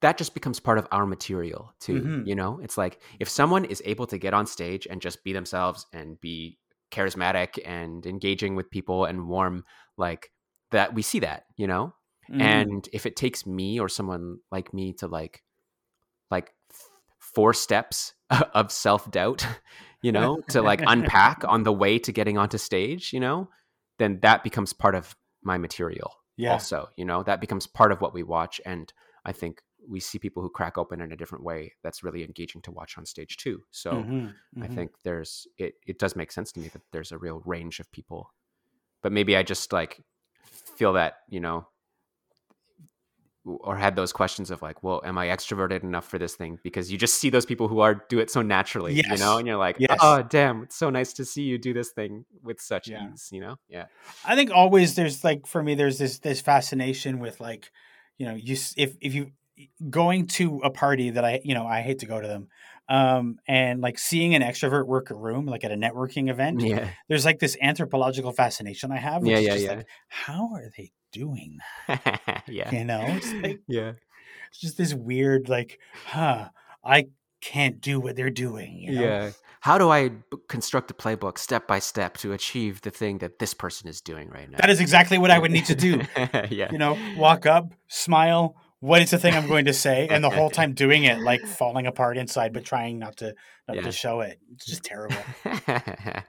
that just becomes part of our material too. Mhm. You know, it's like if someone is able to get on stage and just be themselves and be charismatic and engaging with people and warm, like that, we see that. You know, Mhm. and if it takes me or someone like me to like like four steps of self doubt, you know, to like unpack on the way to getting onto stage, you know, then that becomes part of my material. Yeah. Also, you know, that becomes part of what we watch. And I think we see people who crack open in a different way that's really engaging to watch on stage too. So Mhm, I mhm. think there's it it does make sense to me that there's a real range of people. But maybe I just like feel that, you know, or had those questions of like, well, am I extroverted enough for this thing? Because you just see those people who are do it so naturally, you know, and you're like, Yes. oh damn, it's so nice to see you do this thing with such Yeah. ease, you know? Yeah. I think always there's like for me there's this this fascination with like you know you if if you going to a party that I you know I hate to go to them um and like seeing an extrovert work a room like at a networking event Yeah. there's like this anthropological fascination I have Yeah, yeah, just yeah. like how are they doing yeah. you know it's like Yeah. it's just this weird like huh I can't do what they're doing you know? Yeah. How do I construct a playbook step by step to achieve the thing that this person is doing right now? that is exactly what I would need to do yeah. you know, walk up, smile. What is the thing I'm going to say? And the whole time doing it, like falling apart inside, but trying not to not Yeah. to show it. It's just terrible.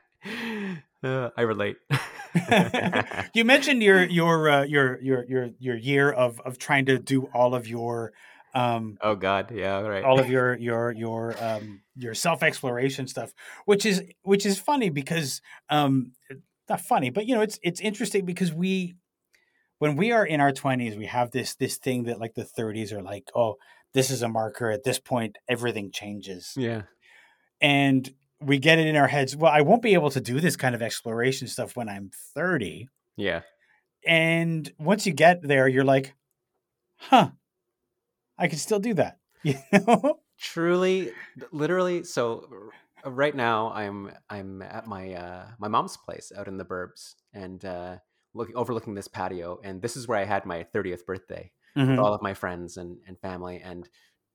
Uh, I relate. you mentioned your your uh, your your your your year of of trying to do all of your um oh God, yeah, right. all of your your your um your self exploration stuff, which is which is funny because um not funny, but you know it's it's interesting because we when we are in our twenties, we have this this thing that like the thirties are like, oh, this is a marker. At this point, everything changes, yeah, and we get it in our heads. Well, I won't be able to do this kind of exploration stuff when I'm thirty. yeah, And once you get there, you're like, huh, I can still do that. You know? truly, literally. So right now, I'm I'm at my uh, my mom's place out in the burbs, and uh, looking overlooking this patio, and this is where I had my thirtieth birthday. Mhm. with all of my friends and, and family. And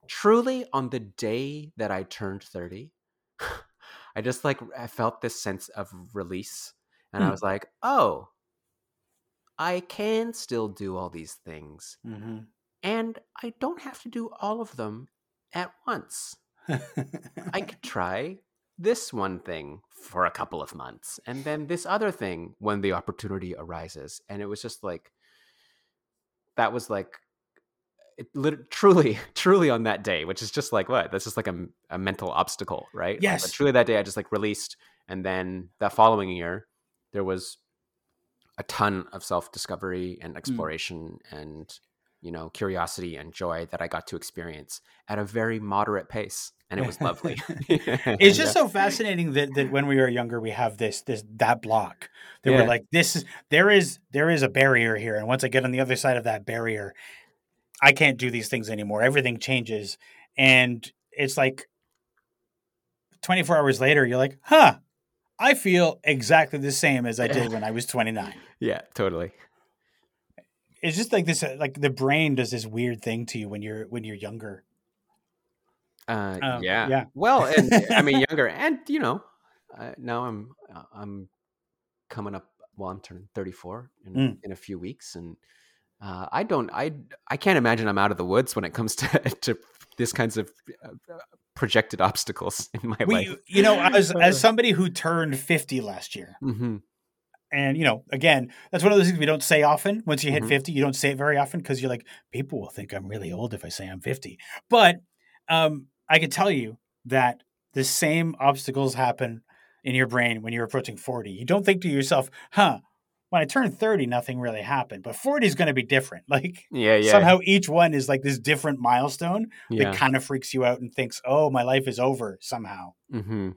truly, on the day that I turned 30, I just like, I felt this sense of release. And I Hmm. was like, oh, I can still do all these things. Mhm. And I don't have to do all of them at once. I could try this one thing for a couple of months and then this other thing when the opportunity arises. And it was just like, that was like, it lit- truly, truly on that day, which is just like what? That's just like a, a mental obstacle, right? Yes. but truly that day, I just like released. And then that following year, there was a ton of self discovery and mm. exploration and, you know, curiosity and joy that I got to experience at a very moderate pace. And it was lovely. it's just so fascinating that, that when we were younger we have this this that block that Yeah. we're like this is there is there is a barrier here and once i get on the other side of that barrier i can't do these things anymore everything changes and it's like 24 hours later you're like huh i feel exactly the same as i did when i was 29 yeah, totally. It's just like this uh, like the brain does this weird thing to you when you're when you're younger Uh, Um, yeah. yeah. Well, and I mean younger, and you know, uh, now I'm uh, I'm coming up. Well, I'm turning 34 in, Mm. in a few weeks, and uh, I don't, I I can't imagine I'm out of the woods when it comes to to this kinds of uh, uh, projected obstacles in my we, life. you know as as somebody who turned 50 last year hmm And you know, again, that's one of those things we don't say often. Once you hit Mhm. 50, you don't say it very often because you're like, people will think I'm really old if I say I'm 50. But um, I can tell you that the same obstacles happen in your brain when you're approaching 40. You don't think to yourself, huh, when I turn 30, nothing really happened. But 40 is going to be different. Like Yeah, yeah, somehow each one is like this different milestone yeah. that kind of freaks you out and thinks, oh, my life is over somehow. hmm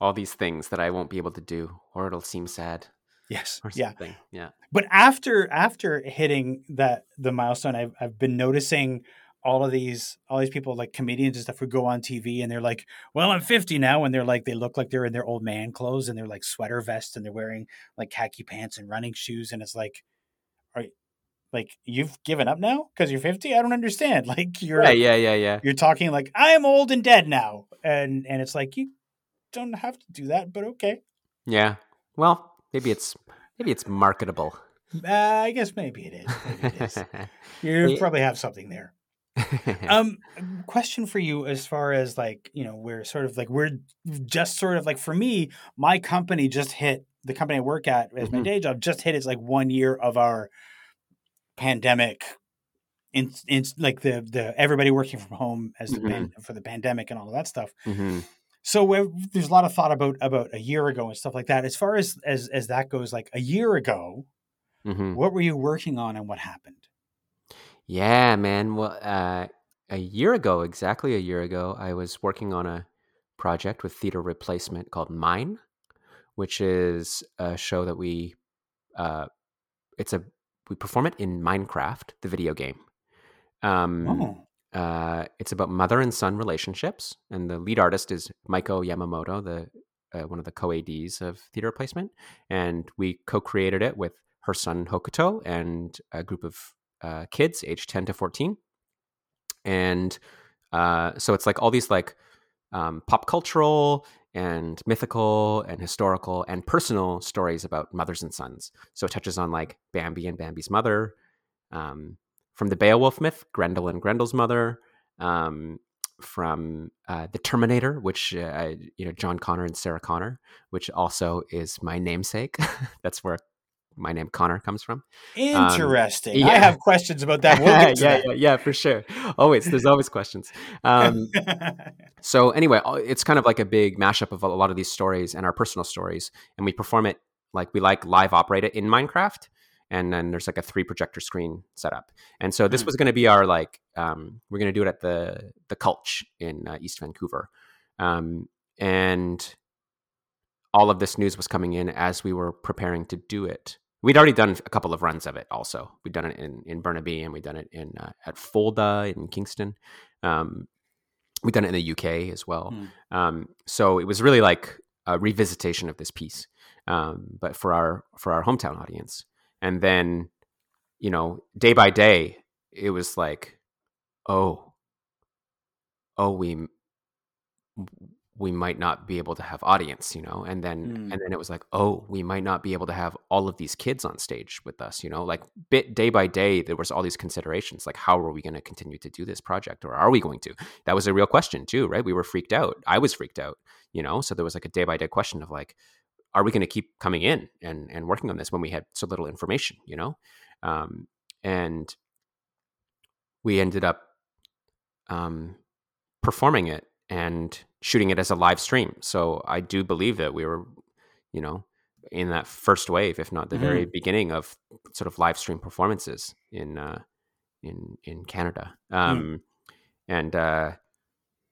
All these things that I won't be able to do, or it'll seem sad, Yes. or Yeah. something. Yeah. but after after hitting that the milestone i've, I've been noticing all of these all these people like comedians and stuff who go on tv and they're like well i'm 50 now and they're like they look like they're in their old man clothes and they're like sweater vests and they're wearing like khaki pants and running shoes and it's like are like you've given up now because you're 50 i don't understand like you're Yeah, yeah, yeah, yeah. you're talking like i'm old and dead now and and it's like you don't have to do that but okay Yeah. Well, maybe it's maybe it's marketable. uh, i guess maybe it is maybe it is you Yeah. probably have something there um, question for you as far as like you know we're sort of like we're just sort of like for me, my company just hit the company I work at as my Mhm. day job just hit its like one year of our pandemic. In, in like the the everybody working from home as the pan, for the pandemic and all of that stuff. hmm So there's a lot of thought about about a year ago and stuff like that. As far as as as that goes, like a year ago, hmm what were you working on and what happened? Yeah, man. Well, uh, a year ago, exactly a year ago, I was working on a project with theater replacement called Mine, which is a show that we, uh, it's a we perform it in Minecraft, the video game. Um, Oh, uh, it's about mother and son relationships, and the lead artist is Maiko Yamamoto, the uh, one of the co-ads of theater replacement, and we co-created it with her son Hokuto and a group of uh, kids aged ten to fourteen, and uh, so it's like all these like um, pop cultural and mythical and historical and personal stories about mothers and sons. So it touches on like Bambi and Bambi's mother, um, from the Beowulf myth, Grendel and Grendel's mother, um, from uh, the Terminator, which uh, I- you know John Connor and Sarah Connor, which also is my namesake. That's where my name Connor comes from. interesting. I yeah. have questions about that. We'll yeah, yeah, yeah, for sure. Always, there's always questions. Um, so anyway, uh, it's kind of like a big mashup of a lot of these stories and our personal stories, and we perform it like we like live operate it in Minecraft, and then there's like a three projector screen set up. And so this Mm. was going to be our like um, we're going to do it at the the Cultch in uh, East Vancouver, um, and all of this news was coming in as we were preparing to do it. We'd already done a couple of runs of it. Also, we'd done it in in Burnaby and we'd done it in uh, at Fulda in Kingston. Um, we'd done it in the UK as well. Hmm. Um, so it was really like a revisitation of this piece, um, but for our for our hometown audience. And then, you know, day by day, it was like, oh, oh, we we might not be able to have audience, you know, and then Mm. and then it was like, oh, we might not be able to have all of these kids on stage with us, you know, like bit day by day, there was all these considerations, like how are we going to continue to do this project, or are we going to? That was a real question too, right? We were freaked out. I was freaked out, you know, so there was like a day by day question of like, are we going to keep coming in and and working on this when we had so little information, you know, um, and we ended up um, performing it and shooting it as a live stream. So I do believe that we were, you know, in that first wave, if not the very beginning of sort of live stream performances in uh, in in Canada. Um, And uh,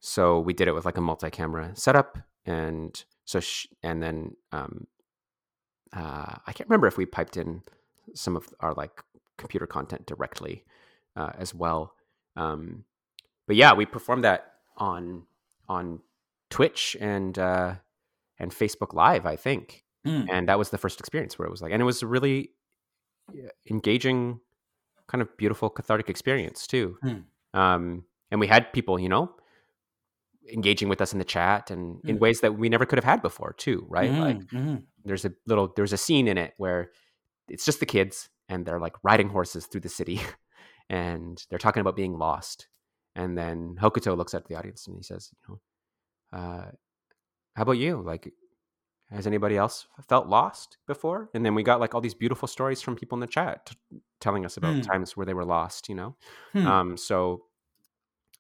so we did it with like a multi-camera setup, and so sh- and then um, uh, I can't remember if we piped in some of our like computer content directly uh, as well. Um, but yeah, we performed that on on Twitch and uh, and Facebook Live, I think, Hmm. and that was the first experience where it was like, and it was a really engaging, kind of beautiful, cathartic experience too. Hmm. Um, and we had people, you know, engaging with us in the chat and in Hmm. ways that we never could have had before too, right? Like Mhm, mhm. there's a little there's a scene in it where it's just the kids and they're like riding horses through the city and they're talking about being lost and then hokuto looks at the audience and he says you know uh, how about you like has anybody else felt lost before and then we got like all these beautiful stories from people in the chat t- telling us about Hmm. times where they were lost you know Hmm. um, so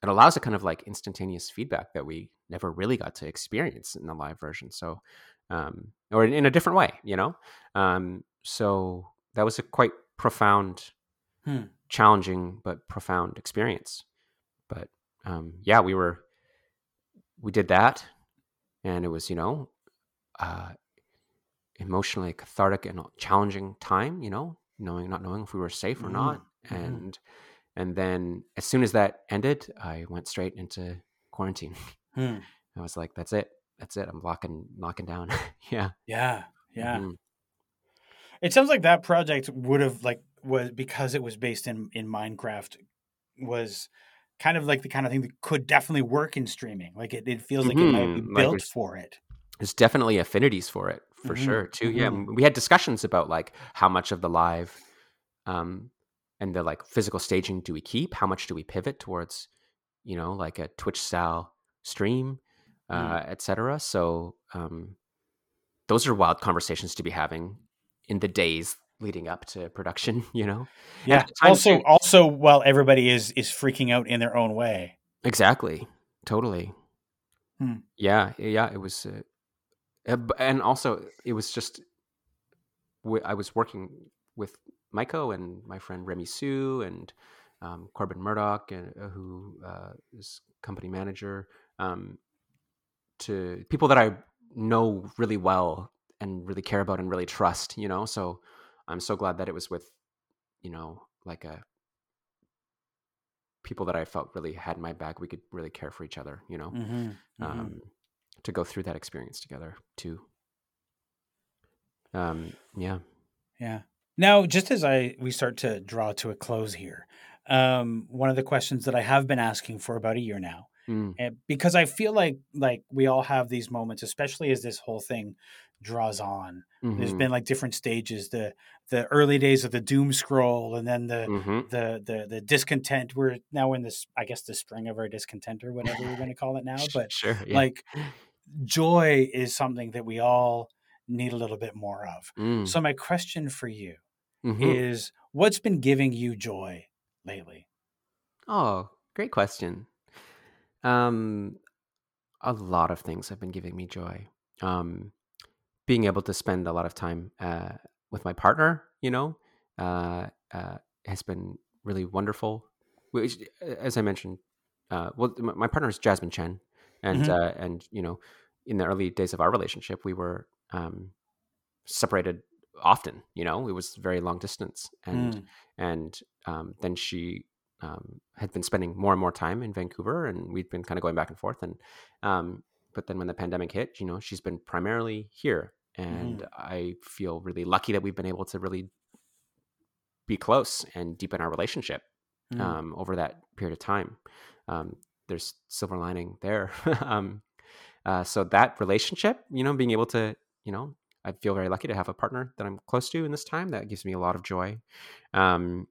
it allows a kind of like instantaneous feedback that we never really got to experience in the live version. So, um, or in a different way, you know? Um, so that was a quite profound, Hmm. challenging, but profound experience. But um, yeah, we were, we did that and it was, you know, uh, emotionally cathartic and challenging time, you know, knowing, not knowing if we were safe or Mhm, not. mhm. And, and then as soon as that ended, I went straight into quarantine. Hmm. I was like, that's it. That's it. I'm locking, locking down. yeah. Yeah, yeah. Mhm. It sounds like that project would have like was because it was based in in Minecraft was kind of like the kind of thing that could definitely work in streaming. Like it, it feels like it might be Mhm, like built for it. There's definitely affinities for it for Mhm, sure too. Yeah. mhm. We had discussions about like how much of the live, um, and the like physical staging do we keep? How much do we pivot towards, you know, like a Twitch style stream, uh, Mm. etc. So um, those are wild conversations to be having in the days leading up to production. You know, Yeah. at the time, Also, too- also, while everybody is is freaking out in their own way. Exactly. Totally. Hmm. Yeah. Yeah. It was, uh, and also it was just, I was working with Maiko and my friend Remy Siu and um, Corbin Murdoch, and uh, who uh, is company manager, um, to people that I know really well and really care about and really trust. You know, so I'm so glad that it was with, you know, like a people that I felt really had my back. We could really care for each other, you know, Mm-hmm. um, to go through that experience together too. Um, yeah. Yeah. Now, just as I we start to draw to a close here, um, one of the questions that I have been asking for about a year now, Mm, and because I feel like like we all have these moments, especially as this whole thing draws on. There's mhm, been like different stages the the early days of the doom scroll, and then the mhm. the the the discontent. We're now in this, I guess, the spring of our discontent or whatever we're going to call it now. But sure. Yeah. like joy is something that we all need a little bit more of. Mm, So my question for you mhm. is what's been giving you joy lately? Oh, great question. Um, a lot of things have been giving me joy. Um, being able to spend a lot of time uh, with my partner, you know, uh, uh, has been really wonderful. Which, as I mentioned, uh, well, my partner is Jasmine Chen, and Mhm. uh, and you know, in the early days of our relationship, we were um, separated often. You know, it was very long distance, and Mm, and um, then she um, had been spending more and more time in Vancouver, and we'd been kind of going back and forth. And um, but then when the pandemic hit, you know, she's been primarily here, and I feel really lucky that we've been able to really be close and deepen our relationship mm, um, over that period of time. Um, there's silver lining there. um, uh, so that relationship, you know, being able to, you know, I feel very lucky to have a partner that I'm close to in this time. That gives me a lot of joy. Um,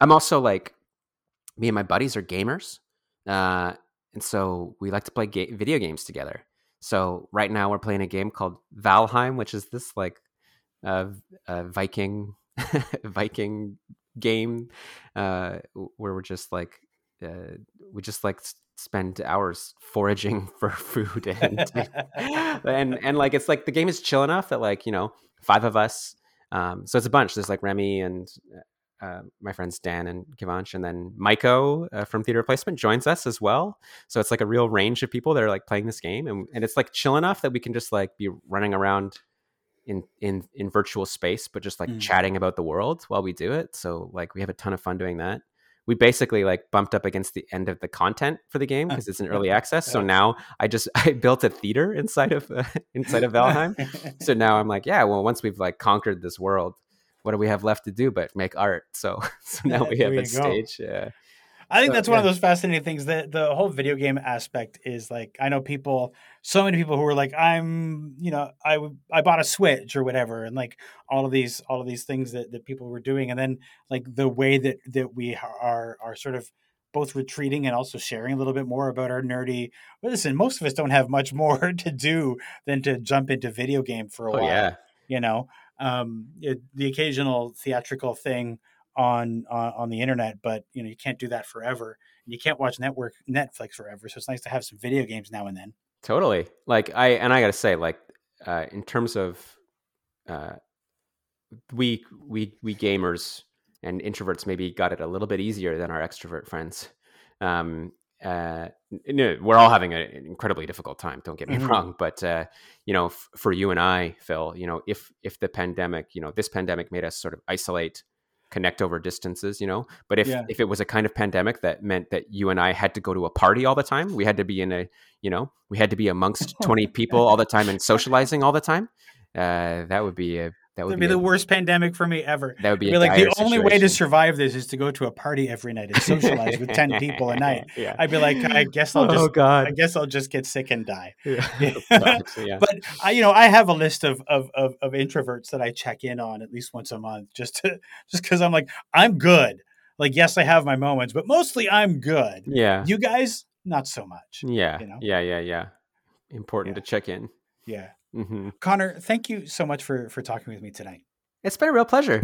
I'm also like, me and my buddies are gamers, uh, and so we like to play ga- video games together. So right now we're playing a game called Valheim, which is this like uh, uh, Viking Viking game uh, where we're just like uh, we just like spend hours foraging for food and and and like it's like the game is chill enough that like you know five of us um so it's a bunch. There's like remy and uh, my friends dan and givanch and then Maiko uh, from theater replacement joins us as well. So it's like a real range of people that are like playing this game and, and it's like chill enough that we can just like be running around in in in virtual space but just like Mm. chatting about the world while we do it. So like we have a ton of fun doing that we basically like bumped up against the end of the content for the game because it's an early access. So now I just I built a theater inside of uh, inside of Valheim. so now I'm like, yeah, well, once we've like conquered this world, what do we have left to do but make art? So so now we have a go. stage. Yeah. I think So, that's one of those fascinating things that the whole video game aspect is like I know people so many people who are like I'm you know I I bought a switch or whatever and like all of these all of these things that, that people were doing and then like the way that that we are are sort of both retreating and also sharing a little bit more about our nerdy well, listen most of us don't have much more to do than to jump into video game for a Oh while yeah. you know um it, the occasional theatrical thing on, on on the internet but you know you can't do that forever you can't watch network netflix forever so it's nice to have some video games now and then Totally. Like I and I got to say like uh in terms of uh we we we gamers and introverts maybe got it a little bit easier than our extrovert friends. Um uh no, we're all having a- an incredibly difficult time don't get me Mhm. wrong but uh you know f- for you and i phil you know if if the pandemic you know this pandemic made us sort of isolate connect over distances you know but if Yeah. if it was a kind of pandemic that meant that you and i had to go to a party all the time we had to be in a you know we had to be amongst 20 people all the time and socializing all the time uh that would be a that would That'd be, be the worst pandemic for me ever that would be, be like the dire only way to survive this is to go to a party every night and socialize with 10 people a night yeah i'd be like i guess i'll just, oh just god i guess i'll just get sick and die yeah. Oh, but I, you know, I have a list of, of of of introverts that I check in on at least once a month, just to just because I'm like, I'm good. like yes, I have my moments, but mostly I'm good. Yeah. You guys, not so much. yeah. you know? Yeah. Yeah. Yeah. Important to check in. Yeah. Hmm Connor, thank you so much for for talking with me tonight. It's been a real pleasure.